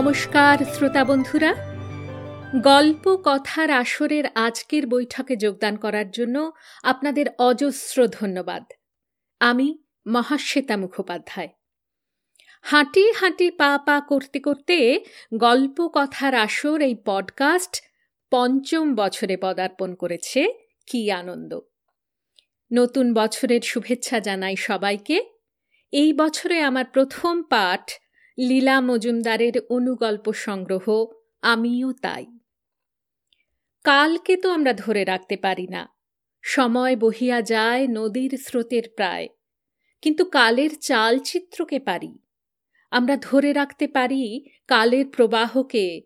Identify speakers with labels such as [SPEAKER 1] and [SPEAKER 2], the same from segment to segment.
[SPEAKER 1] নমস্কার, শ্রোতা বন্ধুরা। গল্প কথার আসরের আজকের বৈঠকে যোগদান করার জন্য আপনাদের অজস্র ধন্যবাদ। আমি মহাশ্বেতা মুখোপাধ্যায়। হাঁটি হাঁটি পা পা করতে করতে গল্প কথার আসর এই পডকাস্ট পঞ্চম বছরে পদার্পণ করেছে কি আনন্দ। নতুন বছরের শুভেচ্ছা জানাই সবাইকে। এই বছরে আমার প্রথম পাঠ লীলা মজুমদারের অনুগল্প সংগ্রহ, আমিও তাই। কালকে তো আমরা ধরে রাখতে পারি না। সময় বহিয়া যায় নদীর স্রোতের প্রায়। কিন্তু কালের চালচিত্রকে পারি। আমরা ধরে রাখতে পারি কালের প্রবাহকে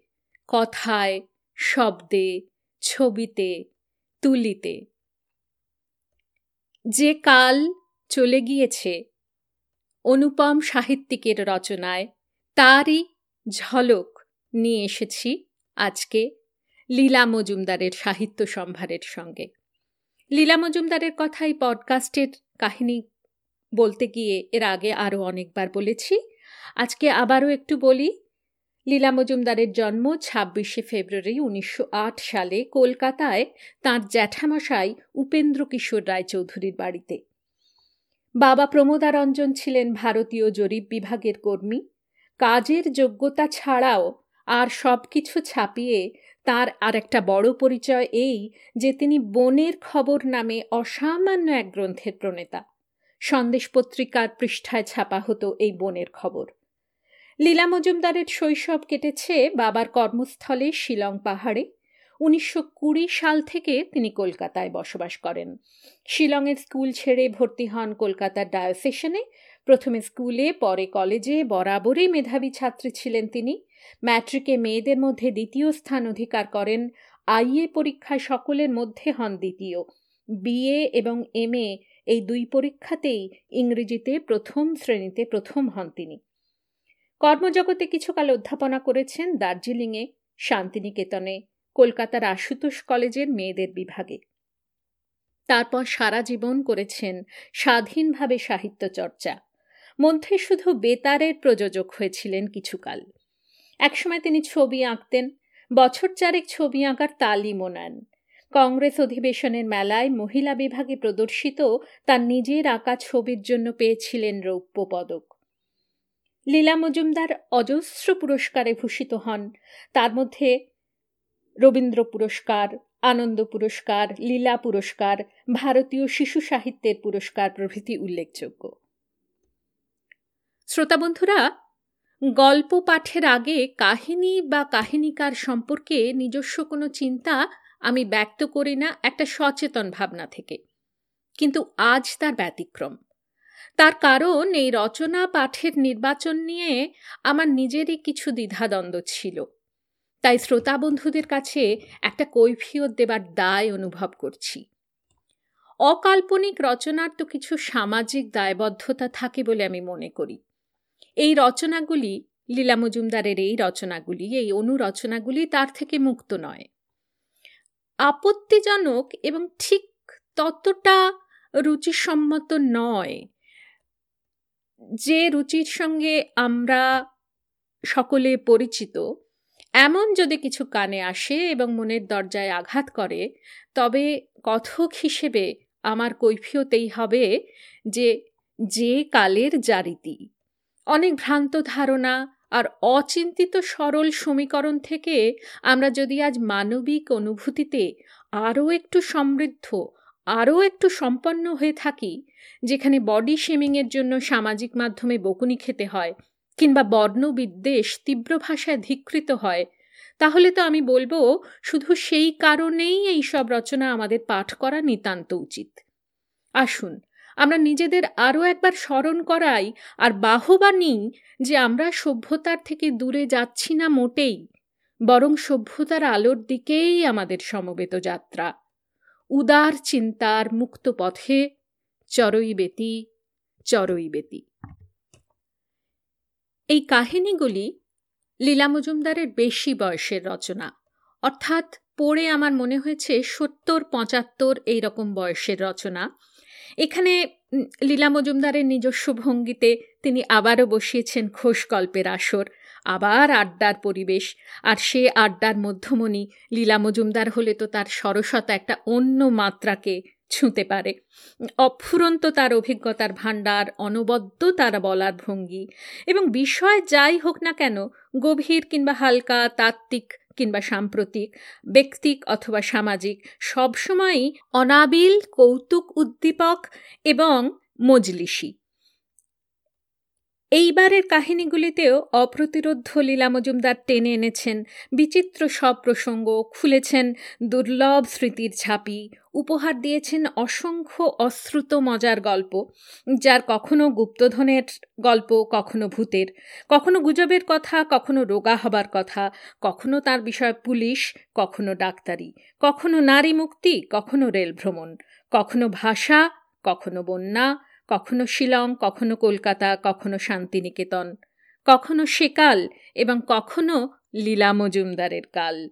[SPEAKER 1] কথায়, শব্দে, ছবিতে, তুলিতে। যে কাল চলে গিয়েছে অনুপম সাহিত্যিকের রচনায় তারই ঝলক নিয়ে এসেছি আজকে লীলা মজুমদারের সাহিত্য সম্ভারের সঙ্গে। লীলা মজুমদারের কথা এই পডকাস্টের কাহিনী বলতে গিয়ে এর আগে আরও অনেকবার বলেছি। আজকে আবারও একটু বলি, লীলা মজুমদারের জন্ম ছাব্বিশে ফেব্রুয়ারি উনিশশো আট সালে কলকাতায় তাঁর জ্যাঠামশাই উপেন্দ্র কিশোর রায়চৌধুরীর বাড়িতে। বাবা প্রমোদারঞ্জন ছিলেন ভারতীয় জরিপ বিভাগের কর্মী। কাজের যোগ্যতা ছাড়াও আর সব কিছু ছাপিয়ে তার আর একটা বড় পরিচয় এই যে তিনি বনের খবর নামে অসামান্য এক গ্রন্থের প্রণেতা। সন্দেশ পত্রিকার পৃষ্ঠায় ছাপা হতো এই বনের খবর। লীলা মজুমদারের শৈশব কেটেছে বাবার কর্মস্থলে শিলং পাহাড়ে। উনিশশো কুড়ি সাল থেকে তিনি কলকাতায় বসবাস করেন। শিলংয়ের স্কুল ছেড়ে ভর্তি হন কলকাতার ডায়োসেশনে। প্রথমে স্কুলে, পরে কলেজে। বরাবরই মেধাবী ছাত্রী ছিলেন তিনি। ম্যাট্রিকে মেয়েদের মধ্যে দ্বিতীয় স্থান অধিকার করেন। আইএ পরীক্ষায় সকলের মধ্যে হন দ্বিতীয়। বিএ এবং এম এই দুই পরীক্ষাতেই ইংরেজিতে প্রথম শ্রেণীতে প্রথম হন তিনি। কর্মজগতে কিছুকাল অধ্যাপনা করেছেন দার্জিলিংয়ে, শান্তিনিকেতনে। কলকাতার আশুতোষ কলেজের মেয়েদের বিভাগে। তারপর সারা জীবন করেছেন স্বাধীনভাবে সাহিত্য চর্চা। মধ্যে শুধু বেতারের প্রযোজক হয়েছিলেন কিছুকাল। একসময় তিনি ছবি আঁকতেন, বছর চারেক ছবি আঁকার তালিমও নেন কংগ্রেস অধিবেশনের মেলায় মহিলা বিভাগে প্রদর্শিত তার নিজের আঁকা ছবির জন্য পেয়েছিলেন রৌপ্য পদক লীলা মজুমদার অজস্র পুরস্কারে ভূষিত হন। তার মধ্যে রবীন্দ্র পুরস্কার, আনন্দ পুরস্কার, লীলা পুরস্কার, ভারতীয় শিশু সাহিত্যের পুরস্কার প্রভৃতি উল্লেখযোগ্য। শ্রোতা বন্ধুরা, গল্প পাঠের আগে কাহিনী বা কাহিনীকার সম্পর্কে নিজস্ব কোনো চিন্তা আমি ব্যক্ত করি না একটা সচেতন ভাবনা থেকে। কিন্তু আজ তার ব্যতিক্রম। তার কারণ এই রচনা পাঠের নির্বাচন নিয়ে আমার নিজেরই কিছু দ্বিধাদ্বন্দ্ব ছিল। তাই শ্রোতা বন্ধুদের কাছে একটা কৈফিয়ত দেবার দায় অনুভব করছি। অকাল্পনিক রচনার তো কিছু সামাজিক দায়বদ্ধতা থাকে বলে আমি মনে করি। এই রচনাগুলি, লীলা মজুমদারের এই রচনাগুলি, এই অনুরচনাগুলি তার থেকে মুক্ত নয়। আপত্তিজনক এবং ঠিক ততটা রুচিসম্মত নয় যে রুচির সঙ্গে আমরা সকলে পরিচিত এমন যদি কিছু কানে আসে এবং মনের দরজায় আঘাত করে, তবে কথক হিসেবে আমার কৈফিয়তেই হবে যে যে কালের জারিতি। অনেক ভ্রান্ত ধারণা আর অচিন্তিত সরল সমীকরণ থেকে আমরা যদি আজ মানবিক অনুভূতিতে আরও একটু সমৃদ্ধ, আরও একটু সম্পন্ন হয়ে থাকি, যেখানে বডি শেমিংয়ের জন্য সামাজিক মাধ্যমে বকুনি খেতে হয় কিংবা বর্ণবিদ্বেষ তীব্র ভাষায় ধিকৃত হয়, তাহলে তো আমি বলব শুধু সেই কারণেই এই সব রচনা আমাদের পাঠ করা নিতান্ত উচিত। আসুন, আমরা নিজেদের আরও একবার স্মরণ করাই আর বাহবা নিই যে আমরা সভ্যতার থেকে দূরে যাচ্ছি না মোটেই, বরং সভ্যতার আলোর দিকেই আমাদের সমবেত যাত্রা। উদার চিন্তার মুক্ত পথে চরই বেতি চরই বেতি এই কাহিনীগুলি লীলা মজুমদারের বেশি বয়সের রচনা। অর্থাৎ পড়ে আমার মনে হয়েছে সত্তর, পঁচাত্তর এই রকম বয়সের রচনা। এখানে লীলা মজুমদারের নিজস্ব ভঙ্গিতে তিনি আবারও বসিয়েছেন ঘোষ গল্পের আসর, আবার আড্ডার পরিবেশ। আর সে আড্ডার মধ্যমণি লীলা মজুমদার হলে তো তার সরসতা একটা অন্য মাত্রাকে ছুঁতে পারে। অফুরন্ত তার অভিজ্ঞতার ভাণ্ডার, অনবদ্য তার বলার ভঙ্গি এবং বিষয় যাই হোক না কেন, গভীর কিংবা হালকা, তাত্ত্বিক কিংবা সাম্প্রতিক, ব্যক্তিক অথবা সামাজিক, সবসময়ই অনাবিল, কৌতুক উদ্দীপক এবং মজলিসি। এইবারের কাহিনীগুলিতেও অপ্রতিরোধ লীলা মজুমদার টেনে এনেছেন বিচিত্র সব প্রসঙ্গ, খুলেছেন দুর্লভ স্মৃতির ঝাঁপি, উপহার দিয়েছেন অসংখ্য অশ্রুত মজার গল্প, যার কখনো গুপ্তধনের গল্প, কখনো ভূতের, কখনো গুজবের কথা, কখনো রোগা হবার কথা, কখনো তার বিষয় পুলিশ, কখনো ডাক্তারি, কখনো নারী মুক্তি, কখনো রেল ভ্রমণ, কখনো ভাষা, কখনো বন্যা কখনো শিলং, কখনো কলকাতা, কখনো শান্তিনিকেতন, কখনো সেকাল এবং কখনো লীলা মজুমদারের কাল।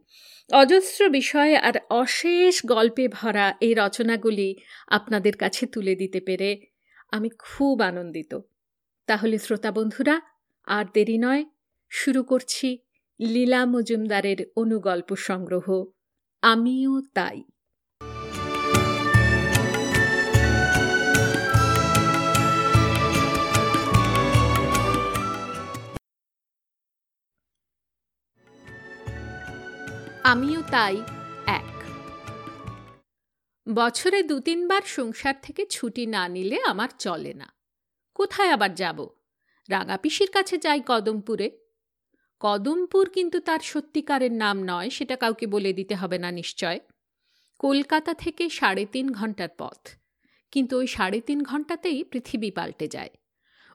[SPEAKER 1] অজস্র বিষয়ে আর অশেষ গল্পে ভরা এই রচনাগুলি আপনাদের কাছে তুলে দিতে পেরে আমি খুব আনন্দিত। তাহলে শ্রোতা বন্ধুরা, আর দেরি নয়, শুরু করছি লীলা মজুমদারের অনুগল্প সংগ্রহ, আমিও তাই। আমিও তাই এক। বছরে দু তিনবার সংসার থেকে ছুটি না নিলে আমার চলে না। কোথায় আবার যাব? রাঙাপিসির কাছে যাই কদমপুরে। কদমপুর কিন্তু তার সত্যিকারের নাম নয়, সেটা কাউকে বলে দিতে হবে না নিশ্চয়। কলকাতা থেকে সাড়ে তিন ঘণ্টার পথ। কিন্তু ওই সাড়ে তিন ঘন্টাতেই পৃথিবী পাল্টে যায়।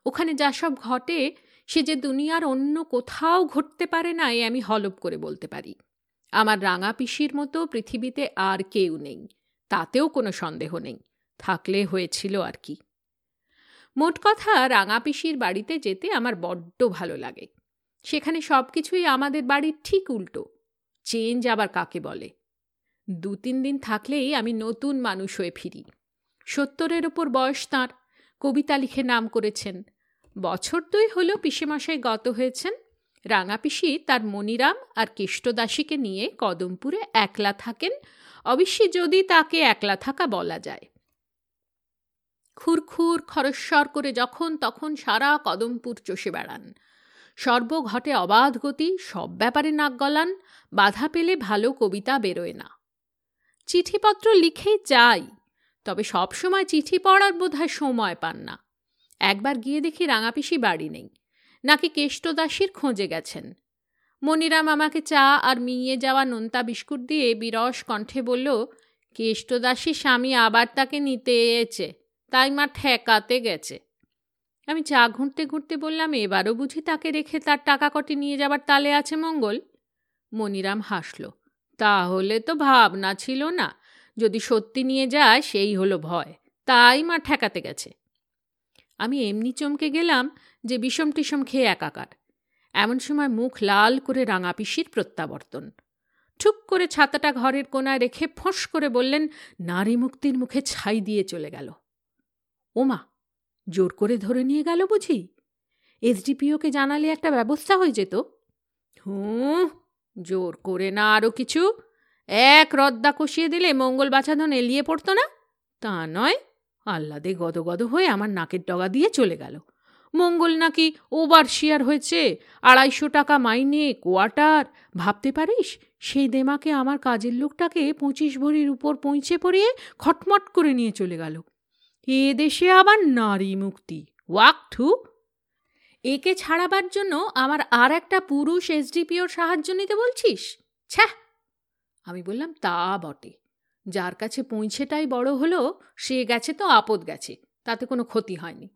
[SPEAKER 1] ওখানে যা সব ঘটে, সে যে দুনিয়ার অন্য কোথাও ঘটতে পারে না, এ আমি হলপ করে বলতে পারি। আমার রাঙা পিসির মতো পৃথিবীতে আর কেউ নেই, তাতেও কোনো সন্দেহ নেই, থাকলে হয়েছিল আর কি। মোট কথা, রাঙা পিসির বাড়িতে যেতে আমার বড্ড ভালো লাগে। সেখানে সব কিছুই আমাদের বাড়ির ঠিক উল্টো, চেঞ্জ আবার কাকে বলে? দু তিন দিন থাকলেই আমি নতুন মানুষ হয়ে ফিরি। সত্তরের ওপর বয়স তাঁর, কবিতা লিখে নাম করেছেন। বছর দুই হলো পিসেমশাই গত হয়েছেন। রাঙাপিসি তার মনিরাম আর কেষ্টদাসীকে নিয়ে কদমপুরে একলা থাকেন। অবশ্যই যদি তাকে একলা থাকা বলা যায়। খুরখুর, খরস্বর করে যখন তখন সারা কদমপুর চষে বেড়ান। সর্বঘটে অবাধ গতি, সব ব্যাপারে নাক গলান, বাধা পেলে ভালো কবিতা বেরোয় না। চিঠিপত্র লিখে যাই, তবে সবসময় চিঠি পড়ার বোধহয় সময় পান না। একবার গিয়ে দেখি রাঙাপিসি বাড়ি নেই। নাকি কেষ্টদাসীর খোঁজে গেছেন। মনিরাম আমাকে চা আর মিয়ে যাওয়া নোনতা বিস্কুট দিয়ে বিরস কণ্ঠে বলল, কেষ্টদাসী স্বামী আবার তাকে নিতে এসেছে, তাই মা ঠেকাতে গেছে। আমি চা ঘুরতে ঘুরতে বললাম, এবারও বুঝি তাকে রেখে তার টাকা কটি নিয়ে যাবার তালে আছে মঙ্গল? মনিরাম হাসল, তাহলে তো ভাবনা ছিল না, যদি সত্যি নিয়ে যায় সেই হলো ভয়, তাই মা ঠেকাতে গেছে। আমি এমনি চমকে গেলাম যে বিষম টিসম খেয়ে একাকার। এমন সময় মুখ লাল করে রাঙা পিসির প্রত্যাবর্তন। ঠুক করে ছাতাটা ঘরের কোনায় রেখে ফোঁস করে বললেন, নারী মুক্তির মুখে ছাই দিয়ে চলে গেল। ওমা, জোর করে ধরে নিয়ে গেল বুঝি? এসডিপিওকে জানালে একটা ব্যবস্থা হয়ে যেত? হুঁ, জোর করে না আরও কিছু। এক রদ্দা কষিয়ে দিলে মঙ্গল বাছাধন এলিয়ে পড়তো না? তা নয়। আহ্লাদে গদগদ হয়ে আমার নাকের ডগা দিয়ে চলে গেল। মঙ্গল নাকি ওবার শেয়ার হয়েছে? আড়াইশো টাকা মাইনে, কোয়ার্টার? ভাবতে পারিস? সেই দেমাকে আমার কাজের লোকটাকে পঁচিশ ভরির উপর পৌঁছে পড়িয়ে খটমট করে নিয়ে চলে গেল। এ দেশে আবার নারী মুক্তি। ওয়াক ঠু একে ছাড়াবার জন্য আমার আর একটা পুরুষ এসডিপিওর সাহায্য নিতে বলছিস? ছ্যাঁ আমি বললাম, তা বটে। যার কাছে পৌঁছেটাই বড় হলো, সে গেছে তো আপদ গেছে, তাতে কোনো ক্ষতি হয়নি।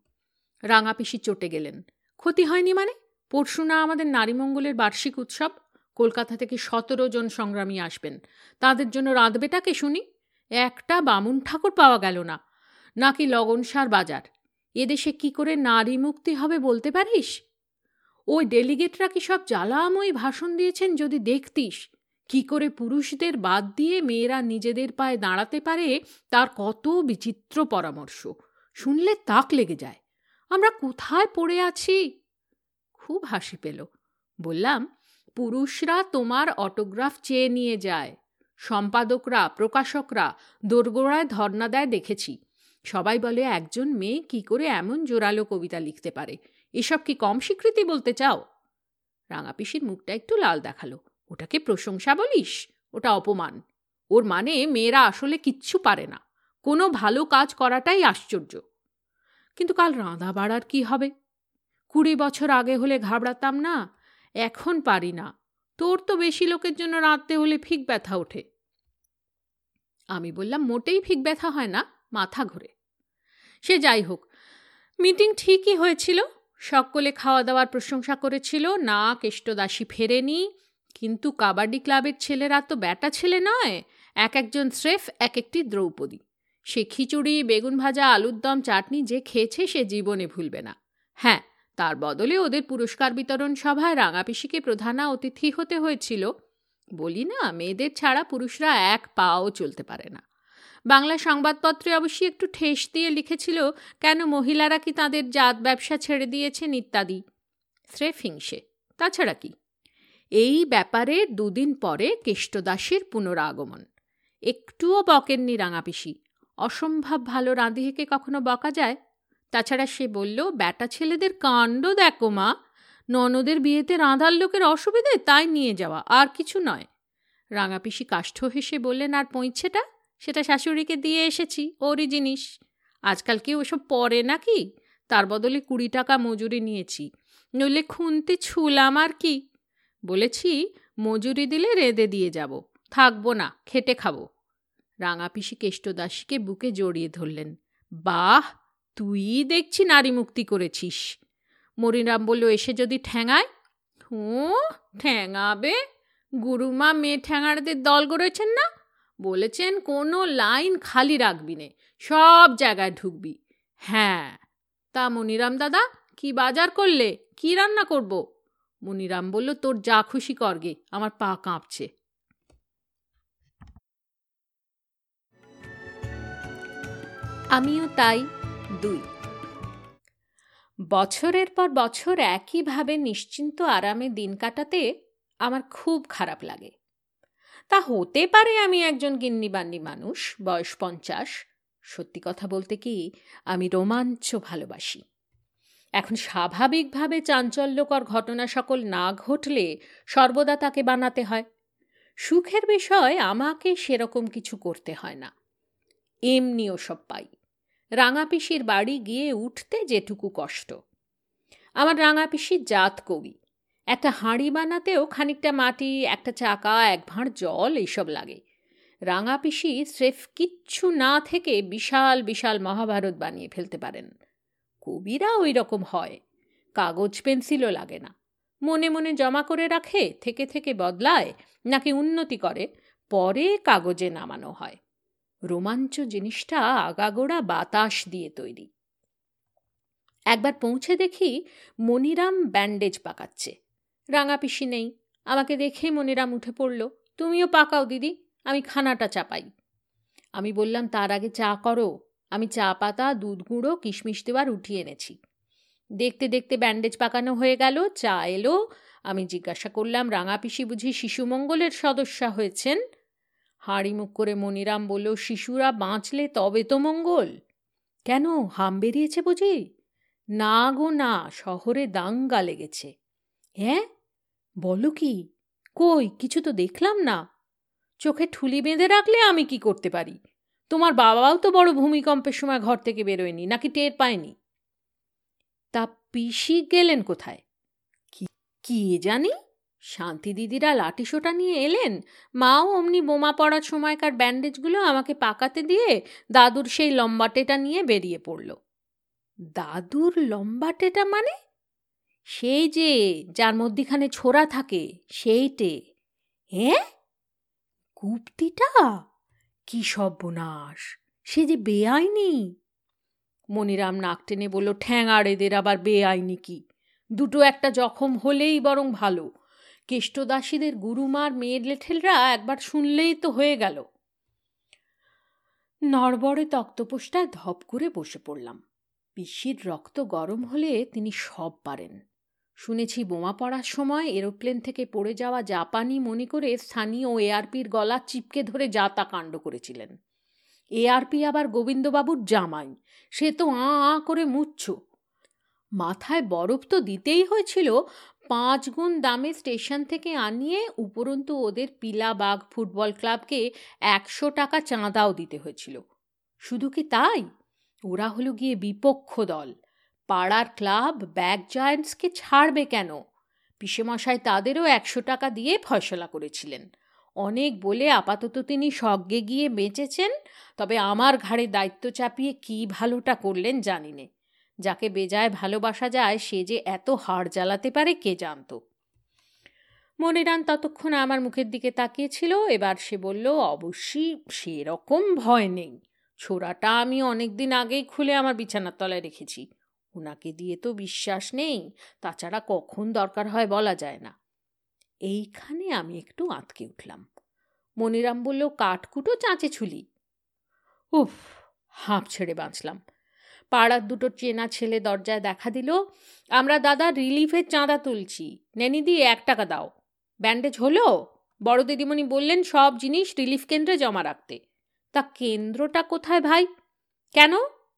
[SPEAKER 1] রাঙা পিসি চটে গেলেন। ক্ষতি হয়নি মানে? পরশু না আমাদের নারীমঙ্গলের বার্ষিক উৎসব? কলকাতা থেকে সতেরো জন সংগ্রামী আসবেন। তাদের জন্য রাঁধবেটাকে শুনি? একটা বামুন ঠাকুর পাওয়া গেল না। নাকি লগনসার বাজার? এদেশে কি করে নারী মুক্তি হবে বলতে পারিস? ওই ডেলিগেটরা কি সব জ্বালাময়ী ভাষণ দিয়েছেন যদি দেখতিস? কি করে পুরুষদের বাদ দিয়ে মেয়েরা নিজেদের পায়ে দাঁড়াতে পারে তার কত বিচিত্র পরামর্শ। শুনলে তাক লেগে যায়। আমরা কোথায় পড়ে আছি? খুব হাসি পেল। বললাম, পুরুষরা তোমার অটোগ্রাফ চেয়ে নিয়ে যায়। সম্পাদকরা, প্রকাশকরা দোরগোড়ায় ধর্না দেয় দেখেছি। সবাই বলে, একজন মেয়ে কি করে এমন জোরালো কবিতা লিখতে পারে? এসব কি কম স্বীকৃতি বলতে চাও? রাঙাপিসির মুখটা একটু লাল দেখাল। ওটাকে প্রশংসা বলিস? ওটা অপমান। ওর মানে মেয়েরা আসলে কিচ্ছু পারে না। কোনো ভালো কাজ করাটাই আশ্চর্য। কিন্তু কাল রাঁধা বাড়ার কি হবে? কুড়ি বছর আগে হলে ঘাবড়াতাম না, এখন পারি না। তোর তো বেশি লোকের জন্য রাঁধতে হলে ফিক ব্যথা ওঠে। আমি বললাম, মোটেই ফিক ব্যথা হয় না, মাথা ঘুরে। সে যাই হোক, মিটিং ঠিকই হয়েছিল। সকলে খাওয়া দাওয়ার প্রশংসা করেছিল, না কেষ্টদাসী ফেরেনি কিন্তু কাবাডি ক্লাবের ছেলেরা তো ব্যাটা ছেলে নয়, এক একজন স্রেফ, এক একটি দ্রৌপদী। সে খিচুড়ি, বেগুন ভাজা, আলুর দম, চাটনি যে খেয়েছে সে জীবনে ভুলবে না। হ্যাঁ তার বদলে ওদের পুরস্কার বিতরণ সভায় রাঙাপিসিকে প্রধানা অতিথি হতে হয়েছিল। বলি না, মেয়েদের ছাড়া পুরুষরা এক পাও চলতে পারে না। বাংলা সংবাদপত্রে অবশ্যই একটু ঠেস দিয়ে লিখেছিল, কেন মহিলারা কি তাদের জাত ব্যবসা ছেড়ে দিয়েছেন ইত্যাদি? স্রেফ হিংসে। তাছাড়া কি? এই ব্যাপারে দুদিন পরে কেষ্টদাসীর পুনরাগমন। একটুও বকেননি রাঙাপিসি। অসম্ভব ভালো রাঁধিকে কখনো বকা যায়? তাছাড়া সে বলল, ব্যাটা ছেলেদের কাণ্ড দেখো মা। ননদের বিয়েতে রাঁধার লোকের অসুবিধে তাই নিয়ে যাওয়া, আর কিছু নয়। রাঙাপিসি কাষ্ঠ হেসে বললেন, আর পৌঁছেটা? সেটা শাশুড়িকে দিয়ে এসেছি, ওরই জিনিস। আজকাল কেউ ওসব পরে নাকি? তার বদলে কুড়ি টাকা মজুরি নিয়েছি। নইলে খুনতে ছুলাম আর কি? বলেছি, মজুরি দিলে রেঁধে দিয়ে যাব। থাকব না, খেটে খাব। রাঙাপিসি কেষ্টদাসীকে বুকে জড়িয়ে ধরলেন। বাহ তুই দেখছি নারী মুক্তি করেছিস। মরিরাম বলল, এসে যদি ঠ্যাঙায় হুঁ ঠ্যাঙাবে গুরুমা মেয়ে ঠ্যাঙাড়দের দল গড়েছেন না? বলেছেন, কোনো লাইন খালি রাখবি নে, সব জায়গায় ঢুকবি। হ্যাঁ তা মনিরাম দাদা, কি বাজার করলে? কি রান্না করব? মনিরাম বলল, তোর যা খুশি করগে আমার পা কাঁপছে। আমিও তাই, দুই। বছরের পর বছর একইভাবে নিশ্চিন্ত আরামে দিন কাটাতে আমার খুব খারাপ লাগে। তা হতে পারে আমি একজন গিন্নিবান্নি মানুষ, বয়স পঞ্চাশ। সত্যি কথা বলতে কি, আমি রোমাঞ্চ ভালোবাসি। এখন স্বাভাবিকভাবে চাঞ্চল্যকর ঘটনা সকল না ঘটলে সর্বদা তাকে বানাতে হয়। সুখের বিষয় আমাকে সেরকম কিছু করতে হয় না। এমনিও সব পাই। রাঙাপিসির বাড়ি গিয়ে উঠতে যেটুকু কষ্ট। আমার রাঙাপিসির জাত কবি। একটা হাঁড়ি বানাতেও খানিকটা মাটি, একটা চাকা, এক ভাঁড় জল এইসব লাগে। রাঙাপিসি স্রেফ কিচ্ছু না থেকে বিশাল বিশাল মহাভারত বানিয়ে ফেলতে পারেন। কবিরা ওই রকম হয়। কাগজ পেন্সিলও লাগে না। মনে মনে জমা করে রাখে, থেকে থেকে বদলায়, নাকি উন্নতি করে, পরে কাগজে নামানো হয়। রোমাঞ্চ জিনিসটা আগাগোড়া বাতাস দিয়ে তৈরি। একবার পৌঁছে দেখি মনিরাম ব্যান্ডেজ পাকাচ্ছে। রাঙা পিসি নেই। আমাকে দেখে মনিরাম উঠে পড়ল, তুমিও পাকাও দিদি, আমি খানাটা চাপাই। আমি বললাম, তার আগে চা করো। আমি চা পাতা, দুধ গুঁড়ো, কিশমিশ দেওয়ার উঠিয়ে এনেছি। দেখতে দেখতে ব্যান্ডেজ পাকানো হয়ে গেল, চা এলো। আমি জিজ্ঞাসা করলাম, রাঙা পিসি বুঝি শিশুমঙ্গলের সদস্যা হয়েছেন? হাঁড়ি মুখ করে মনিরাম বলল, শিশুরা বাঁচলে তবে তো মঙ্গল। কেন, হাম বেরিয়েছে বুঝি? না গো, না, শহরে দাঙ্গা লেগেছে। হ্যাঁ? বলো কি? কই, কিছু তো দেখলাম না। চোখে ঠুলি বেঁধে রাখলে আমি কি করতে পারি? তোমার বাবাও তো বড় ভূমিকম্পের সময় ঘর থেকে বেরোয়নি, নাকি টের পায়নি? তা পিসি গেলেন কোথায়? কি জানি? শান্তি দিদিরা লাঠিসোটা নিয়ে এলেন, মাও অমনি বোমা পড়ার সময়কার ব্যান্ডেজগুলো আমাকে পাকাতে দিয়ে দাদুর সেই লম্বাটেটা নিয়ে বেরিয়ে পড়ল। দাদুর লম্বাটেটা মানে? সেই যে, যার মধ্যিখানে ছোড়া থাকে সেইটে হ্যাঁ? কুপ্তিটা কি সর্বনাশ, সে যে বেআইনি। মনিরাম নাক টেনে বলল ঠ্যাঙাড়েদের আবার বেআইনি কি? দুটো একটা জখম হলেই বরং ভালো। কেষ্টদাসীদের গুরুমার মেয়ের লেঠেলরা একবার শুনলেই তো হয়ে গেল। নড়বড়ে তক্তপোষটায় ধপ করে বসে পড়লাম। পিসির রক্ত গরম হলে তিনি সব পারেন। শুনেছি বোমা পড়ার সময় এরোপ্লেন থেকে পড়ে যাওয়া জাপানি মনে করে স্থানীয় এআরপির গলা চিপকে ধরে যাতা কাণ্ড করেছিলেন। এআরপি আবার গোবিন্দবাবুর জামাই। সে তো আঁ আঁ করে মুচ্ছ। মাথায় বরফ তো দিতেই হয়েছিল, পাঁচ গুণ দামে স্টেশন থেকে আনিয়ে উপরন্তু ওদের পিলাবাগ ফুটবল ক্লাবকে একশো টাকা চাঁদাও দিতে হয়েছিল। শুধু কি তাই? ওরা হলো গিয়ে বিপক্ষ দল। পাড়ার ক্লাব ব্যাগ জায়েন্টসকে ছাড়বে কেন? পিসেমশাই তাদেরও একশো টাকা দিয়ে ফয়সলা করেছিলেন। অনেক বলে আপাতত তিনি স্বজ্ঞে গিয়ে বেঁচেছেন, তবে আমার ঘাড়ে দায়িত্ব চাপিয়ে কি ভালোটা করলেন জানি নে। যাকে বেজায় ভালোবাসা যায়, সে যে এত হাড় জ্বালাতে পারে কে জানত? মনিরান ততক্ষণ আমার মুখের দিকে তাকিয়েছিল, এবার সে বলল, অবশ্যই সেরকম ভয় নেই। ছোড়াটা আমি অনেক দিন আগেই খুলে আমার বিছানার তলায় রেখেছি। ওনাকে দিয়ে তো বিশ্বাস নেই, তাছাড়া কখন দরকার হয় বলা যায় না। এইখানে আমি একটু আঁতকে উঠলাম। মনিরাম বলল, কাঠকুটো চাঁচে ছুলি উফ, হাঁপ ছেড়ে বাঁচলাম। পাড়ার দুটো চেনা ছেলে দরজায় দেখা দিল, আমরা দাদা রিলিফের চাঁদা তুলছি। নেনি দিয়ে এক টাকা দাও। ব্যান্ডেজ হলো? বড় দিদিমণি বললেন, সব জিনিস রিলিফ কেন্দ্রে জমা রাখতে। তা কেন্দ্রটা কোথায় ভাই? কেন?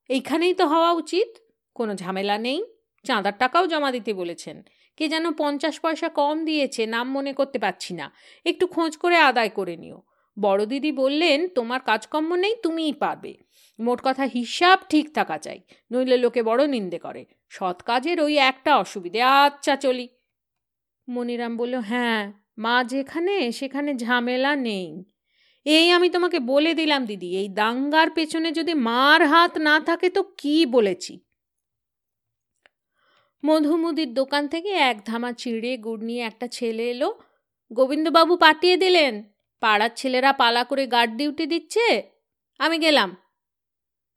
[SPEAKER 1] এইখানেই তো হওয়া উচিত। কোনো ঝামেলা নেই। চাঁদার টাকাও জমা দিতে বলেছেন। কে যেন পঞ্চাশ পয়সা কম দিয়েছে, নাম মনে করতে পারছি না। একটু খোঁজ করে আদায় করে নিও। বড় দিদি বললেন, তোমার কাজকর্ম নেই, তুমিই পারবে। মোট কথা হিসাব ঠিক থাকা চাই, নইলে লোকে বড় নিন্দে করে। সৎ কাজের ওই একটা অসুবিধে আচ্ছা চলি। মনিরাম বলল হ্যাঁ মা যেখানে, সেখানে ঝামেলা নেই। এই আমি তোমাকে বলে দিলাম দিদি, এই দাঙ্গার পেছনে যদি মার হাত না থাকে তো কি বলেছি? মধুমুদির দোকান থেকে এক ধামা চিড়ে, গুড় নিয়ে একটা ছেলে এলো। গোবিন্দবাবু পাঠিয়ে দিলেন। পাড়ার ছেলেরা পালা করে গার্ড ডিউটি দিচ্ছে। আমি গেলাম।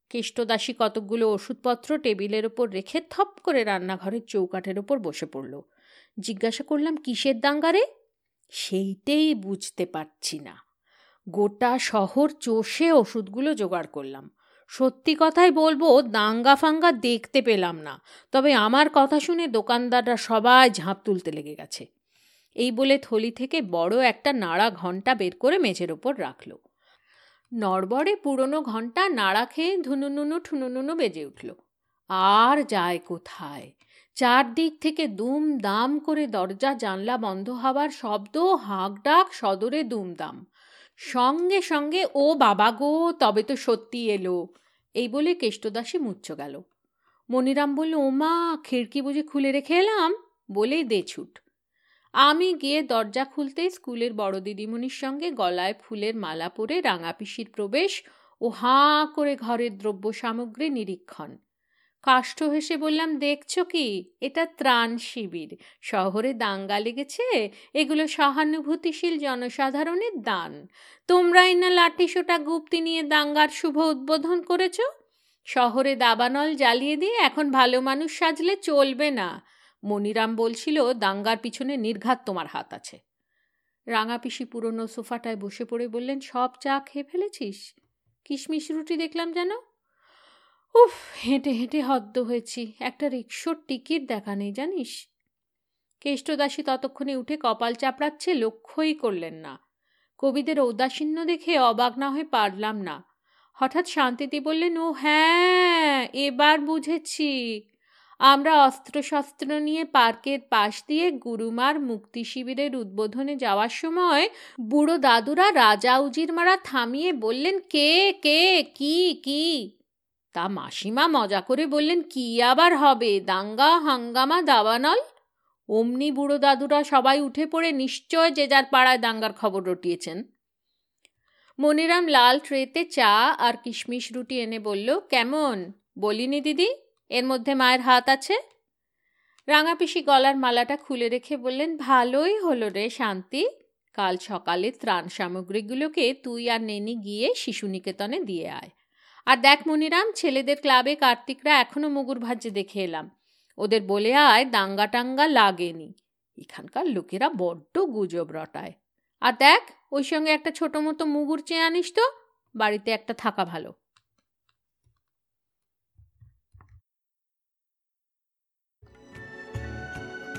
[SPEAKER 1] কেষ্টদাসী কতকগুলো ওষুধপত্র টেবিলের ওপর রেখে থপ করে রান্নাঘরের চৌকাঠের ওপর বসে পড়ল। জিজ্ঞাসা করলাম, কিসের দাঙ্গারে? সেইটেই বুঝতে পারছি না। গোটা শহর চষে ওষুধগুলো জোগাড় করলাম। সত্যি কথাই বলব দাঙ্গা ফাঙ্গা দেখতে পেলাম না। তবে আমার কথা শুনে দোকানদাররা সবাই ঝাঁপ তুলতে লেগে গেছে। এই বলে থলি থেকে বড় একটা নাড়া ঘণ্টা বের করে মেঝের ওপর রাখল। নড়বড়ে পুরনো ঘণ্টা নাড়া খেয়ে ধুনুনুনু ঠুনুনুনু বেজে উঠল। আর যায় কোথায়? চারদিক থেকে দুম দাম করে দরজা জানলা বন্ধ হওয়ার শব্দ হাঁক ডাক সদরে দুমদাম। সঙ্গে সঙ্গে, ও বাবা গো, তবে তো সত্যি এলো। এই বলে কেষ্টদাসী মুচ্ছ গেল। মনিরাম বলল ওমা খিড়কি বুঝে খুলে রেখে এলাম? বলেই দে ছুট। আমি গিয়ে দরজা খুলতেই স্কুলের বড় দিদিমণির সঙ্গে গলায় ফুলের মালা পরে রাঙা পিসির প্রবেশ ও হাঁ করে ঘরের দ্রব্য সামগ্রী নিরীক্ষণ। কাষ্ঠ হেসে বললাম, দেখছ কি? এটা ত্রাণ শিবির। শহরে দাঙ্গা লেগেছে, এগুলো সহানুভূতিশীল জনসাধারণের দান। তোমরাই না লাঠিসোটা গুপ্তি নিয়ে দাঙ্গার শুভ উদ্বোধন করেছ? শহরে দাবানল জ্বালিয়ে দিয়ে এখন ভালো মানুষ সাজলে চলবে না। মনিরাম বলছিল, দাঙ্গার পিছনে নির্ঘাত তোমার হাত আছে। রাঙা পিসি পুরনো সোফাটায় বসে পড়ে বললেন, সব চা খেয়ে ফেলেছিস? কিশমিশ রুটি দেখলাম যেন? উফ, হেঁটে হেঁটে হদ্দ হয়েছি। একটা রিক্সোর টিকিট দেখা নেই, জানিস? কেষ্টদাসী ততক্ষণে উঠে কপাল চাপড়াচ্ছে, লক্ষ্যই করলেন না। কবিদের ঔদাসীন্য দেখে অবাক না হয়ে পারলাম না। হঠাৎ শান্তিতে বললেন, ও হ্যাঁ এবার বুঝেছি। আমরা অস্ত্রশস্ত্র নিয়ে পার্কের পাশ দিয়ে গুরুমার মুক্তি শিবিরের উদ্বোধনে যাওয়ার সময় বুড়ো দাদুরা রাজা উজির মারা থামিয়ে বললেন, কে কে, কি কি? তা মাসিমা মজা করে বললেন, কি আবার হবে? দাঙ্গা, হাঙ্গামা, দাবানল? অমনি বুড়ো দাদুরা সবাই উঠে পড়ে নিশ্চয় যে যার পাড়ায় দাঙ্গার খবর রটিয়েছেন। মনিরাম লাল ট্রেতে চা আর কিশমিশ রুটি এনে বলল, কেমন? বলিনি দিদি, এর মধ্যে মায়ের হাত আছে? রাঙাপিসি গলার মালাটা খুলে রেখে বললেন, ভালোই হলো রে শান্তি। কাল সকালে ত্রাণ সামগ্রীগুলোকে তুই আর নেনি গিয়ে শিশু নিকেতনে দিয়ে আয়। আর দেখ মনিরাম, ছেলেদের ক্লাবে কার্তিকরা এখনও মুগুর ভাজ্যে দেখে এলাম। ওদের বলে আয় দাঙ্গা টাঙ্গা লাগেনি। এখানকার লোকেরা বড্ড গুজব রটায়। আর দেখ, ওই সঙ্গে একটা ছোট মতো মুগুর চেয়ে আনিস তো, বাড়িতে একটা থাকা ভালো।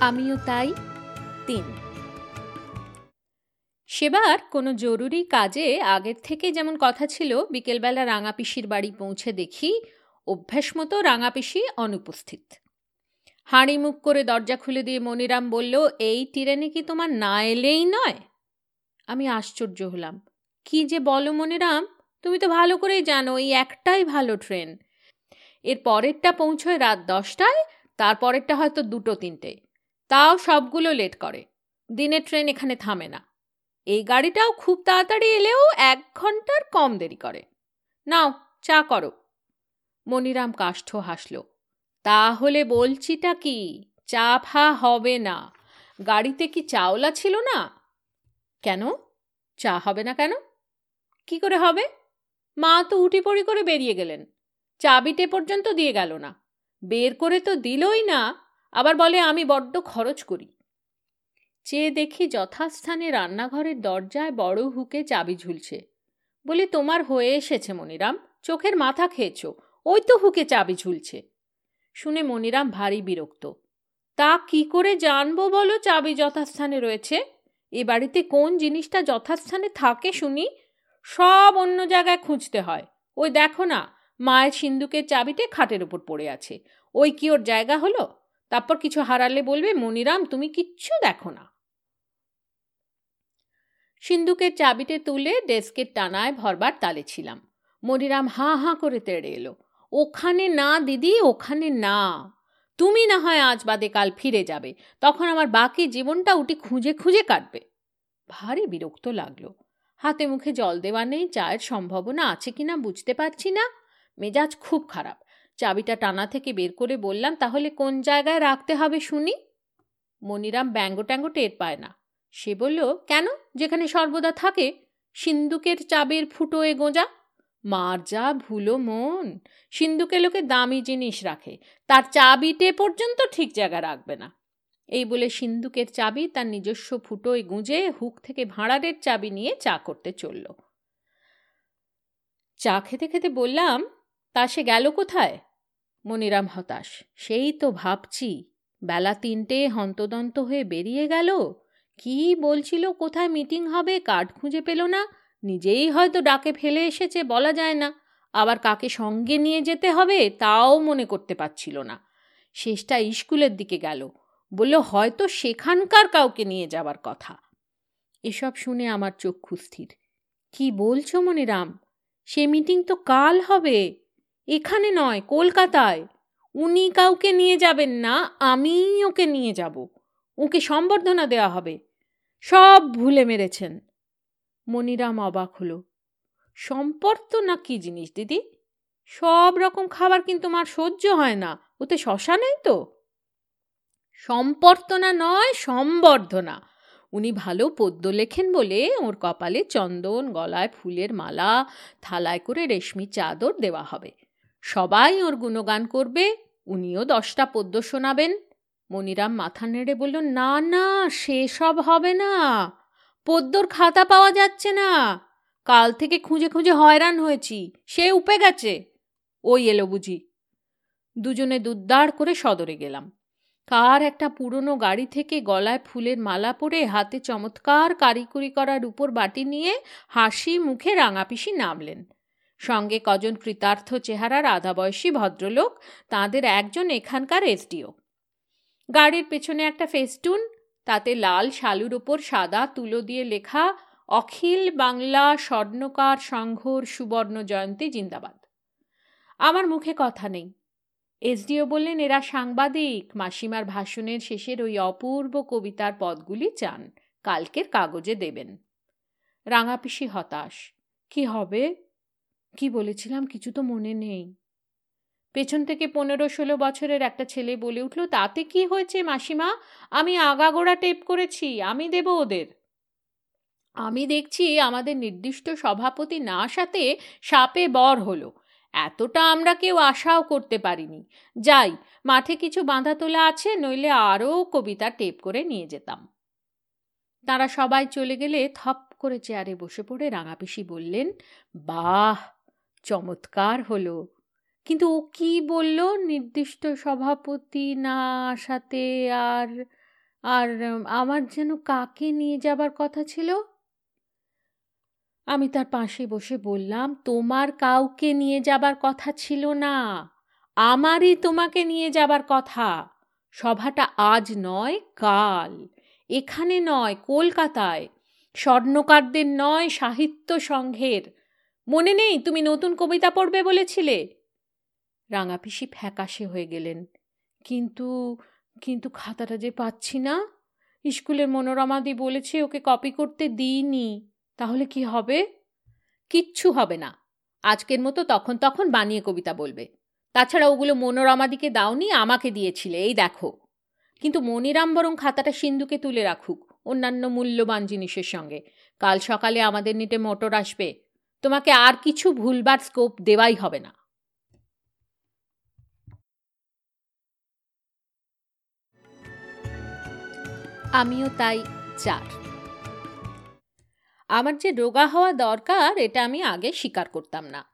[SPEAKER 1] আমিও তাই, তিন। সেবার কোনো জরুরি কাজে আগের থেকে যেমন কথা ছিল, বিকেলবেলা রাঙাপিসির বাড়ি পৌঁছে দেখি, অভ্যাস মতো রাঙাপিসি অনুপস্থিত। হাঁড়ি মুখ করে দরজা খুলে দিয়ে মনিরাম বলল, এই ট্রেনে কি তোমার না এলেই নয়? আমি আশ্চর্য হলাম। কি যে বলো মনিরাম, তুমি তো ভালো করেই জানো, এই একটাই ভালো ট্রেন। এর পরেরটা পৌঁছয় রাত দশটায় তারপরেরটা হয়তো দুটো তিনটে। তাও সবগুলো লেট করে। দিনের ট্রেন এখানে থামে না। এই গাড়িটাও খুব তাড়াতাড়ি এলেও এক ঘণ্টার কম দেরি করে। নাও, চা করো। মনিরাম কাষ্ঠ হাসল। তাহলে বলছিটা কি, চা ফা হবে না। গাড়িতে কি চাওলা ছিল না? কেন? চা হবে না কেন? কি করে হবে? মা তো উঠি পড়ি করে বেরিয়ে গেলেন। চাবিটে পর্যন্ত দিয়ে গেল না। বের করে তো দিলই না। আবার বলে, আমি বড্ড খরচ করি। চেয়ে দেখি যথাস্থানে রান্নাঘরের দরজায় বড় হুকে চাবি ঝুলছে। বলি, তোমার হয়ে এসেছে মনিরাম, চোখের মাথা খেয়েছ, ওই তো হুকে চাবি ঝুলছে। শুনে মনিরাম ভারী বিরক্ত। তা কি করে জানব বলো, চাবি যথাস্থানে রয়েছে? এ বাড়িতে কোন জিনিসটা যথাস্থানে থাকে শুনি? সব অন্য জায়গায় খুঁজতে হয়। ওই দেখো না, মায়ের সিন্ধুকের চাবিতে খাটের উপর পড়ে আছে। ওই কি ওর জায়গা হলো? তারপর কিছু হারালে বলবে, মনিরাম, তুমি কিচ্ছু দেখো না। সিন্ধুকের চাবিতে তুলে ডেস্কের টানায় ভরবার তালে ছিলাম। মনিরাম হাঁ হাঁ করে তেড়ে এলো। ওখানে না, দিদি, ওখানে না। তুমি না হয় আজ বাদে কাল ফিরে যাবে। তখন আমার বাকি জীবনটা উটি খুঁজে খুঁজে কাটবে। ভারী বিরক্ত লাগল। হাতে মুখে জল দেওয়া নেই, চায়ের সম্ভাবনা আছে কিনা বুঝতে পারছি না। মেজাজ খুব খারাপ। চাবিটা টানা থেকে বের করে বললাম, তাহলে কোন জায়গায় রাখতে হবে শুনি? মনিরাম ব্যঙ্গ ট্যাঙ্গ টের পায় না। সে বলল, কেন? যেখানে সর্বদা থাকে, সিন্দুকের চাবির ফুটোয়ে গোঁজা? মার যা ভুলো মন। সিন্ধুকে লোকে দামি জিনিস রাখে, তার চাবিটে পর্যন্ত ঠিক জায়গা রাখবে না। এই বলে সিন্দুকের চাবি তার নিজস্ব ফুটোয় গুঁজে হুক থেকে ভাঁড়ারের চাবি নিয়ে চা করতে চলল। চা খেতে খেতে বললাম, তা সে গেল কোথায়? মনিরাম হতাশ, সেই তো ভাবছি। বেলা তিনটে হন্তদন্ত হয়ে বেরিয়ে গেল। কি বলছিল, কোথায় মিটিং হবে, কার্ড খুঁজে পেল না। নিজেই হয়তো ডাকে ফেলে এসেছে, বলা যায় না। আবার কাকে সঙ্গে নিয়ে যেতে হবে, তাও মনে করতে পারছিল না। শেষটা স্কুলের দিকে গেল। বলল, হয়তো সেখানকার কাউকে নিয়ে যাবার কথা। এসব শুনে আমার চক্ষু স্থির কি বলছো মনিরাম? সে মিটিং তো কাল হবে। এখানে নয়, কলকাতায়। উনি কাউকে নিয়ে যাবেন না আমি ওকে নিয়ে যাব। ওকে সম্বর্ধনা দেওয়া হবে। সব ভুলে মেরেছেন। মনিরাম অবাক হলো। সম্পর্ক না কি জিনিস, দিদি? সব রকম খাবার কিন্তু মার সহ্য হয় না। ওতে শশা নেই তো? সম্পর্তনা নয়, সম্বর্ধনা। উনি ভালো পদ্য লেখেন বলে ওর কপালে চন্দন, গলায় ফুলের মালা, থালায় করে রেশমি চাদর দেওয়া হবে। সবাই ওর গুণগান করবে, উনিও দশটা পদ্য শোনাবেন। মনিরাম মাথা নেড়ে বলল, না না, সেসব হবে না। পদ্মর খাতা পাওয়া যাচ্ছে না। কাল থেকে খুঁজে খুঁজে হয়রান হয়েছি। সে উপে গেছে। ওই এলো বুঝি। দুজনে দুদ্দার করে সদরে গেলাম। কার একটা পুরনো গাড়ি থেকে গলায় ফুলের মালা পরে হাতে চমৎকার কারিকুরি করার উপর বাটি নিয়ে হাসি মুখে রাঙাপিসি নামলেন। সঙ্গে কজন কৃতার্থ চেহারার আধা বয়সী ভদ্রলোক, তাঁদের একজন এখানকার এসডিও। গাড়ির পেছনে একটা ফেস্টুন, তাতে লাল শালুর ওপর সাদা তুলো দিয়ে লেখা, অখিল বাংলা স্বর্ণকার সংঘর সুবর্ণ জয়ন্তী জিন্দাবাদ। আমার মুখে কথা নেই। এসডিও বললেন, এরা সাংবাদিক। মাসিমার ভাষণের শেষের ওই অপূর্ব কবিতার পদগুলি চান। কালকের কাগজে দেবেন। রাঙাপিসি হতাশ। কি হবে? কি বলেছিলাম? কিছু তো মনে নেই। পেছন থেকে পনেরো ষোলো বছরের একটা ছেলে বলে উঠল, তাতে কি হয়েছে মাসিমা? আমি আগাগোড়া টেপ করেছি, আমি দেব ওদের। আমি দেখছি আমাদের নির্দিষ্ট সভাপতি না সাথে সাপে বর হলো। এতটা আমরা কেউ আশাও করতে পারিনি। যাই, মাঠে কিছু বাঁধা তোলা আছে, নইলে আরও কবিতা টেপ করে নিয়ে যেতাম। তারা সবাই চলে গেলে থপ করে চেয়ারে বসে পড়ে রাঙাপিসি বললেন, বাহ, চমৎকার হলো। কিন্তু ও কি বলল? নির্দিষ্ট সভাপতি না সাথে আর আর আমার যেন কাকে নিয়ে যাবার কথা ছিল? আমি তার পাশে বসে বললাম, তোমার কাউকে নিয়ে যাবার কথা ছিল না। আমারই তোমাকে নিয়ে যাবার কথা। সভাটা আজ নয়, কাল। এখানে নয়, কলকাতায়। স্বর্ণকারদের নয়, সাহিত্য সংঘের। মনে নেই তুমি নতুন কবিতা পড়বে বলেছিলে? রাঙাপিসি ফ্যাকাশে হয়ে গেলেন। কিন্তু কিন্তু খাতাটা যে পাচ্ছি না? স্কুলের মনোরমাদি বলেছে ওকে কপি করতে দিইনি। তাহলে কি হবে? কিচ্ছু হবে না। আজকের মতো তখন তখন বানিয়ে কবিতা বলবে। তাছাড়া ওগুলো মনোরমাদিকে দাওনি, আমাকে দিয়েছিলে, এই দেখো। কিন্তু মনিরাম বরং খাতাটা সিন্ধুকে তুলে রাখুক, অন্যান্য মূল্যবান জিনিসের সঙ্গে। কাল সকালে আমাদের নিটে মোটর আসবে। তোমাকে আর কিছু ভুলবার স্কোপ দেওয়াই হবে না। আমিও তাই চার। আমার যে রোগা হওয়া দরকার, এটা আমি আগে স্বীকার করতাম না।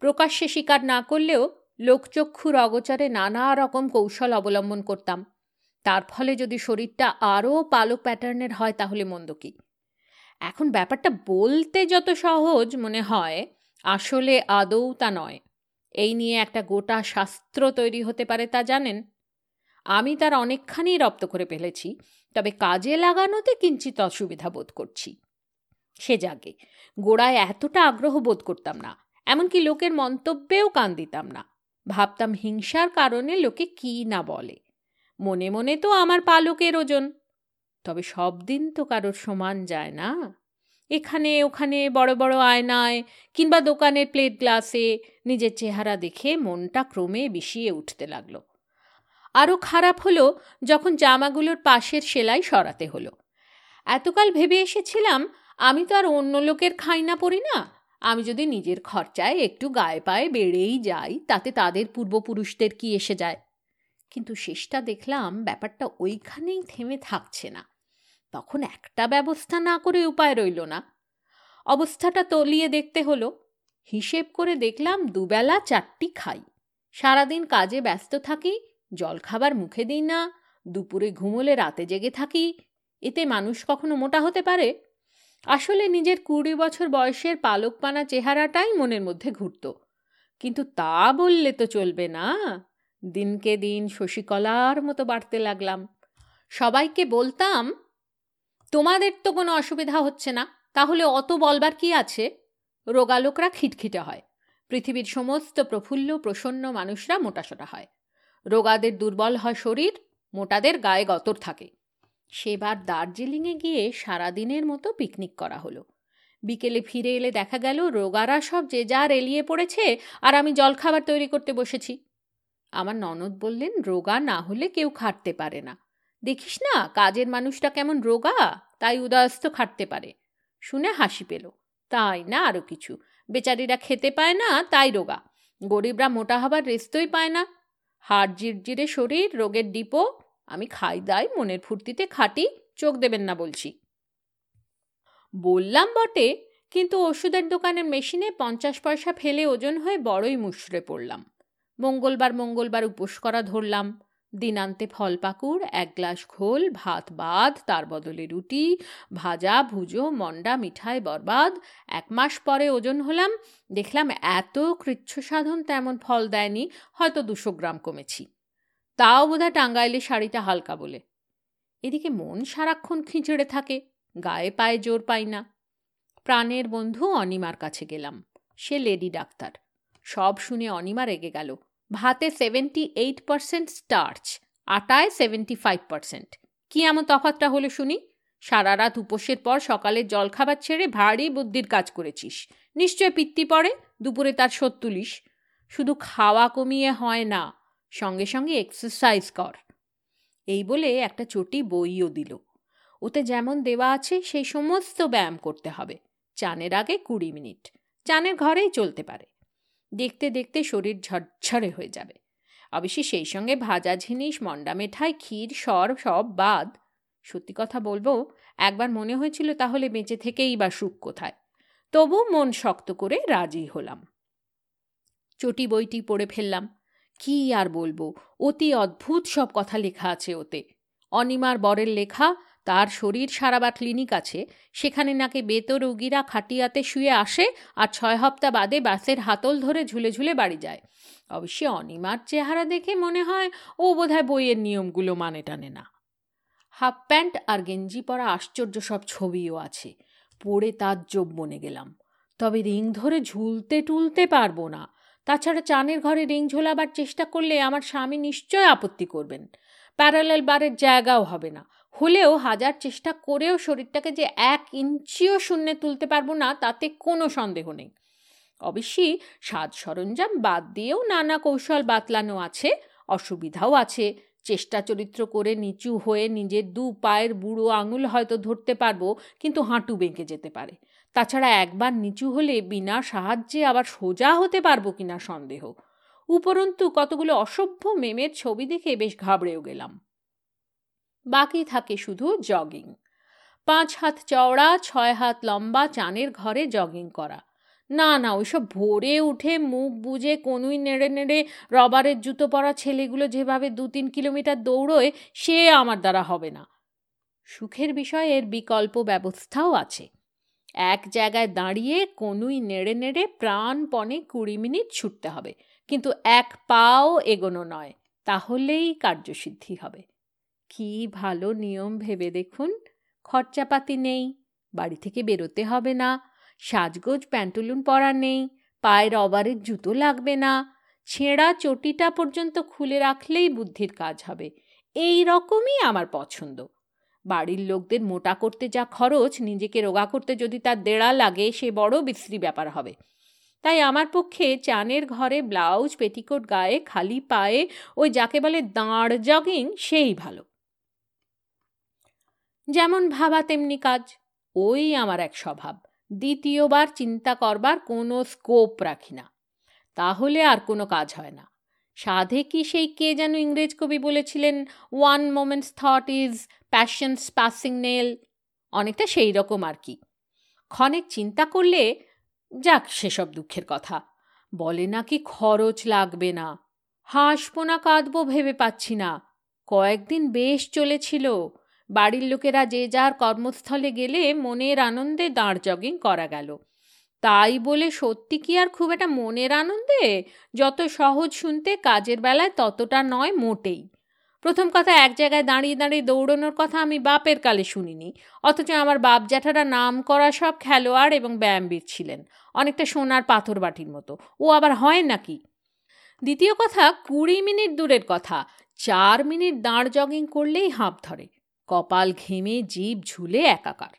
[SPEAKER 1] প্রকাশ্যে স্বীকার না করলেও লোকচক্ষুর অগোচরে নানা রকম কৌশল অবলম্বন করতাম। তার ফলে যদি শরীরটা আরও পালক প্যাটার্নের হয়, তাহলে মন্দ কি? এখন ব্যাপারটা বলতে যত সহজ মনে হয়, আসলে আদৌ তা নয়। এই নিয়ে একটা গোটা শাস্ত্র তৈরি হতে পারে তা জানেন? আমি তার অনেকখানি রপ্ত করে ফেলেছি, তবে কাজে লাগানোতে কিঞ্চিত অসুবিধা বোধ করছি। সে জাগে, গোড়ায় এতটা আগ্রহ বোধ করতাম না, এমনকি লোকের মন্তব্যেও কান দিতাম না। ভাবতাম হিংসার কারণে লোকে কি না বলে। মনে মনে তো আমার পালকের ওজন। তবে সব দিন তো কারোর সমান যায় না। এখানে ওখানে বড় বড় আয়নায় কিংবা দোকানের প্লেট গ্লাসে নিজের চেহারা দেখে মনটা ক্রমে বিষিয়ে উঠতে লাগল। আরও খারাপ হলো যখন জামাগুলোর পাশের সেলাই সরাতে হলো। এতকাল ভেবে এসেছিলাম, আমি তো আর অন্য লোকের খাইনা পড়ি না। আমি যদি নিজের খরচায় একটু গায়ে পায়ে বেড়েই যাই, তাতে তাদের পূর্বপুরুষদের কি এসে যায়? কিন্তু শেষটা দেখলাম ব্যাপারটা ওইখানেই থেমে থাকছে না। তখন একটা ব্যবস্থা না করে উপায় রইল না। অবস্থাটা তলিয়ে দেখতে হলো। হিসেব করে দেখলাম দুবেলা চারটি খাই। সারাদিন কাজে ব্যস্ত থাকি জলখাবার মুখে দিই না, দুপুরে ঘুমোলে রাতে জেগে থাকি, এতে মানুষ কখনো মোটা হতে পারে? আসলে নিজের কুড়ি বছর বয়সের পালকপানা চেহারাটাই মনের মধ্যে ঘুরত। কিন্তু তা বললে তো চলবে না। দিনকে দিন শশীকলার মতো বাড়তে লাগলাম। সবাইকে বলতাম, তোমাদের তো কোনো অসুবিধা হচ্ছে না, তাহলে অত বলবার কি আছে? রোগালোকরা খিটখিটে হয়। পৃথিবীর সমস্ত প্রফুল্ল, প্রসন্ন মানুষরা মোটাসোটা হয়। রোগাদের দুর্বল হয় শরীর, মোটাদের গায়ে গতর থাকে। সেবার দার্জিলিংয়ে গিয়ে সারাদিনের মতো পিকনিক করা হলো। বিকেলে ফিরে এলে দেখা গেল রোগারা সব যে যার এলিয়ে পড়েছে আর আমি জলখাবার তৈরি করতে বসেছি। আমার ননদ বললেন, রোগা না হলে কেউ খাটতে পারে না। দেখিস না, কাজের মানুষটা কেমন রোগা, তাই উদয়স্ত খাটতে পারে। শুনে হাসি পেল। তাই না আরও কিছু? বেচারিরা খেতে পায় না, তাই রোগা। গরিবরা মোটা হবার রেস্তই পায় না। হাড় জিরজিরে শরীর, রোগের ডিপো, আমি খাই দাই, মনের ফুর্তিতে খাটি, চোখ দেবেন না বলছি। বললাম বটে, কিন্তু ওষুধের দোকানের মেশিনে পঞ্চাশ পয়সা ফেলে ওজন হয়ে বড়ই মুশড়ে পড়লাম। মঙ্গলবার মঙ্গলবার উপোস করা ধরলাম। দিনান্তে ফল পাকুড় এক গ্লাস ঘোল ভাত বাদ, তার বদলে রুটি, ভাজা, ভুজো, মন্ডা, মিঠাই, বরবাদ। এক মাস পরে ওজন হলাম। দেখলাম এত কৃচ্ছ সাধন তেমন ফল দেয়নি, হয়তো দুশো গ্রাম কমেছি। তাও বোধহয় টাঙ্গাইলে শাড়িটা হালকা বলে। এদিকে মন সারাক্ষণ খিঁচড়ে থাকে, গায়ে পায়ে জোর পাই না। প্রাণের বন্ধু অনিমার কাছে গেলাম। সে লেডি ডাক্তার। সব শুনে অনিমা রেগে গেল। ভাতে সেভেন্টি এইট পারসেন্ট স্টার্চ আটায় সেভেন্টি ফাইভ পারসেন্ট কী এমন তফাতটা হলো শুনি? সারা রাত উপোসের পর সকালের জলখাবার ছেড়ে ভারী বুদ্ধির কাজ করেছিস। নিশ্চয় পিত্তি পড়ে? দুপুরে তার শোধ তুলিস শুধু খাওয়া কমিয়ে হয় না, সঙ্গে সঙ্গে এক্সারসাইজ কর। এই বলে একটা চটি বইও দিল। ওতে যেমন দেওয়া আছে সেই সমস্ত ব্যায়াম করতে হবে। চানের আগে কুড়ি মিনিট। চানের ঘরেই চলতে পারে। দেখতে দেখতে শরীর ঝরঝরে হয়ে যাবে। অবশ্যই সেই সঙ্গে ভাজা জিনিস, মন্ডা মেঠাই, ক্ষীর, সর, সব বাদ। সত্যি কথা বলব, একবার মনে হয়েছিল তাহলে বেঁচে থেকেই বা সুখ কোথায়। তবু মন শক্ত করে রাজি হলাম। চটি বইটি পড়ে ফেললাম। কি আর বলব, অতি অদ্ভুত সব কথা লেখা আছে ওতে। অনিমার বরের লেখা তার শরীর সারাবার ক্লিনিক আছে, সেখানে নাকি বেত রুগীরা খাটিয়াতে শুয়ে আসে আর ছয় হপ্তা বাদে বাসের হাতল ধরে ঝুলে ঝুলে বাড়ি যায়। অবশ্যই অনিমার চেহারা দেখে মনে হয় ও বোধহয় বইয়ের নিয়মগুলো মানে টানে না। হাফ প্যান্ট আর গেঞ্জি পরা আশ্চর্য সব ছবিও আছে। পড়ে তার জব মনে গেলাম। তবে রিং ধরে ঝুলতে টুলতে পারব না। তাছাড়া চানের ঘরে রিং ঝোলাবার চেষ্টা করলে আমার স্বামী নিশ্চয় আপত্তি করবেন। প্যারালাল বারের জায়গাও হবে না। হলেও হাজার চেষ্টা করেও শরীরটাকে যে এক ইঞ্চিও শূন্যে তুলতে পারব না, তাতে কোনো সন্দেহ নেই। অবশ্যই সাজ সরঞ্জাম বাদ দিয়েও নানা কৌশল বাতলানো আছে, অসুবিধাও আছে। চেষ্টা চরিত্র করে নিচু হয়ে নিজের দু পায়ের বুড়ো আঙুল হয়তো ধরতে পারব, কিন্তু হাঁটু বেঁকে যেতে পারে। তাছাড়া একবার নিচু হলে বিনা সাহায্যে আবার সোজা হতে পারব কিনা সন্দেহ। উপরন্তু কতগুলো অসভ্য মেমের ছবি দেখে বেশ ঘাবড়েও গেলাম। বাকি থাকে শুধু জগিং পাঁচ হাত চওড়া, ছয় হাত লম্বা, চানের ঘরে জগিং করা। না না, ওইসব ভোরে উঠে মুখ বুঝে কনুই নেড়ে নেড়ে রবারের জুতো পরা ছেলেগুলো যেভাবে দু তিন কিলোমিটার দৌড়োয়, সে আমার দ্বারা হবে না। সুখের বিষয় এর বিকল্প ব্যবস্থাও আছে। এক জায়গায় দাঁড়িয়ে কনুই নেড়ে নেড়ে প্রাণপণে কুড়ি মিনিট ছুটতে হবে। কিন্তু এক পাও এগোনো নয়, তাহলেই কার্যসিদ্ধি হবে। কি ভালো নিয়ম ভেবে দেখুন। খরচাপাতি নেই, বাড়ি থেকে বেরোতে হবে না, সাজগোজ, প্যান্টুলুন পরা নেই, পায়ে রবারের জুতো লাগবে না, ছেঁড়া চটিটা পর্যন্ত খুলে রাখলেই বুদ্ধির কাজ হবে। এই রকমই আমার পছন্দ। বাড়ির লোকদের মোটা করতে যা খরচ, নিজেকে রোগা করতে যদি তার দেড়া লাগে, সে বড় বিশ্রী ব্যাপার হবে। তাই আমার পক্ষে চানের ঘরে ব্লাউজ, পেটিকোট গায়ে, খালি পায়ে, ওই যাকে বলে দাঁড় জগিং, সেই ভালো। যেমন ভাবা তেমনি কাজ। ওই আমার এক স্বভাব। দ্বিতীয়বার চিন্তা করবার কোনো স্কোপ রাখি না। তাহলে আর কোনো কাজ হয় না। সাধে কি সেই কে যেন ইংরেজ কবি বলেছিলেন one moment's thought is passion's passing knell অনেকটা সেই রকম আর কি। ক্ষণেক চিন্তা করলে, যাক সেসব দুঃখের কথা। বলে নাকি খরচ লাগবে না। হাসবো না, কাঁদবো, ভেবে পাচ্ছি না। কয়েকদিন বেশ চলেছিল। বাড়ির লোকেরা যে যার কর্মস্থলে গেলে মনের আনন্দে দাঁড় জগিং করা গেল। তাই বলে সত্যি কি আর খুব একটা মনের আনন্দে? যত সহজ শুনতে কাজের বেলায় ততটা নয়, মোটেই। প্রথম কথা, এক জায়গায় দাঁড়িয়ে দাঁড়িয়ে দৌড়নোর কথা আমি বাপের কালে শুনিনি। অথচ আমার বাপ জ্যাঠারা নাম করা সব খেলোয়াড় এবং ব্যায়ামবীর ছিলেন। অনেকটা সোনার পাথর বাটির মতো। ও আবার হয় নাকি? দ্বিতীয় কথা, কুড়ি মিনিট দূরের কথা। চার মিনিট দাঁড় জগিং করলেই হাঁপ ধরে। কপাল ঘেমে জীব ঝুলে একাকার।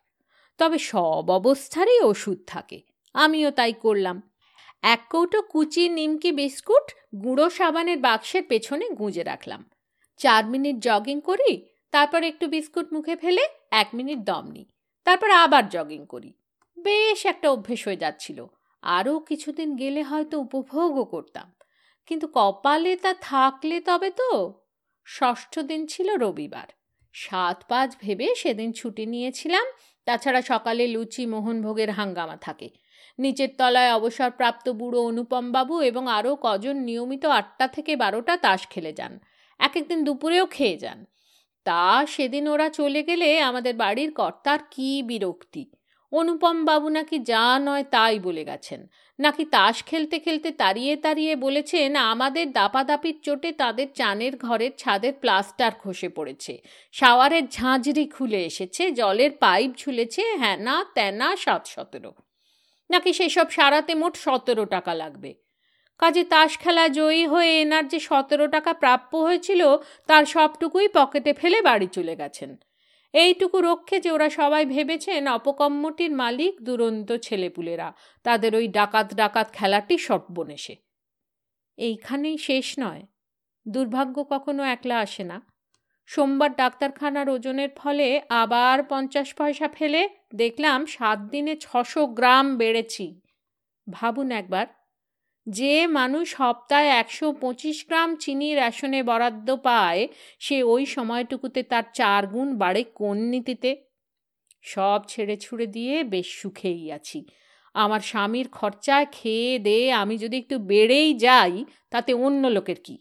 [SPEAKER 1] তবে সব অবস্থারই ওষুধ থাকে, আমিও তাই করলাম। এক কৌটো কুচি নিমকি বিস্কুট, গুঁড়ো সাবানের বাক্সের পেছনে গুঁজে রাখলাম। চার মিনিট জগিং করি, তারপর একটু বিস্কুট মুখে ফেলে এক মিনিট দম নিই, তারপর আবার জগিং করি। বেশ একটা অভ্যেস হয়ে যাচ্ছিল, আরও কিছুদিন গেলে হয়তো উপভোগও করতাম। কিন্তু কপালে তা থাকলে তবে তো ষষ্ঠ দিন ছিল রবিবার। সাত পাঁচ ভেবে সেদিন ছুটি নিয়েছিলাম। তাছাড়া সকালে লুচি, মোহনভোগের হাঙ্গামা থাকে। নিচের তলায় অবসরপ্রাপ্ত বুড়ো অনুপম বাবু এবং আরও কজন নিয়মিত আটটা থেকে বারোটা তাস খেলে যান। এক একদিন দুপুরেও খেয়ে যান। তা সেদিন ওরা চলে গেলে আমাদের বাড়ির কর্তার কি বিরক্তি। অনুপম বাবু নাকি যা নয় তাই বলে গেছেন। নাকি তাস খেলতে খেলতে তাড়িয়ে তাড়িয়ে বলেছেন, আমাদের দাপাদাপির চোটে তাদের চানের ঘরের ছাদের প্লাস্টার খসে পড়েছে। শাওয়ারের ঝাঁঝরি খুলে এসেছে, জলের পাইপ ঝুলেছে হ্যানা ত্যানা সাত সতেরো। নাকি সেসব সারাতে মোট সতেরো টাকা লাগবে। কাজে তাস খেলা জয়ী হয়ে এনার যে সতেরো টাকা প্রাপ্য হয়েছিল, তার সবটুকুই পকেটে ফেলে বাড়ি চলে গেছেন। এইটুকু রক্ষে যে ওরা সবাই ভেবেছেন অপকম্মটির মালিক দুরন্ত ছেলেপুলেরা। তাদের ওই ডাকাত ডাকাত খেলাটি সর্বনেশে। এইখানেই শেষ নয়। দুর্ভাগ্য কখনো একলা আসে না। সোমবার ডাক্তারখানার ওজনের ফলে আবার পঞ্চাশ পয়সা ফেলে দেখলাম সাত দিনে ছশো গ্রাম বেড়েছি। ভাবুন একবার যে মানুষ সপ্তাহে একশো পঁচিশ গ্রাম চিনি রেশনে বরাদ্দ পায়, সে ওই সময়টুকুতে তার চার গুণ বাড়ে কোন নীতিতে? সব ছেড়ে ছুড়ে দিয়ে বেশ সুখেই আছি। আমার স্বামীর খরচা খেয়ে দে আমি যদি একটু বেড়েই যাই, তাতে অন্য লোকের কি?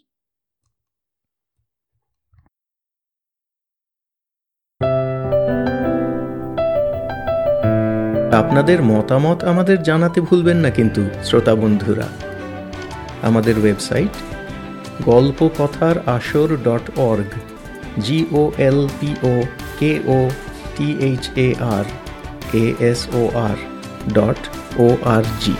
[SPEAKER 2] আপনাদের মতামত আমাদের জানাতে ভুলবেন না কিন্তু, শ্রোতা বন্ধুরা। আমাদের ওয়েবসাইট গল্প কথার আসর dot org G O L P O K O T H A R A S O R dot O R G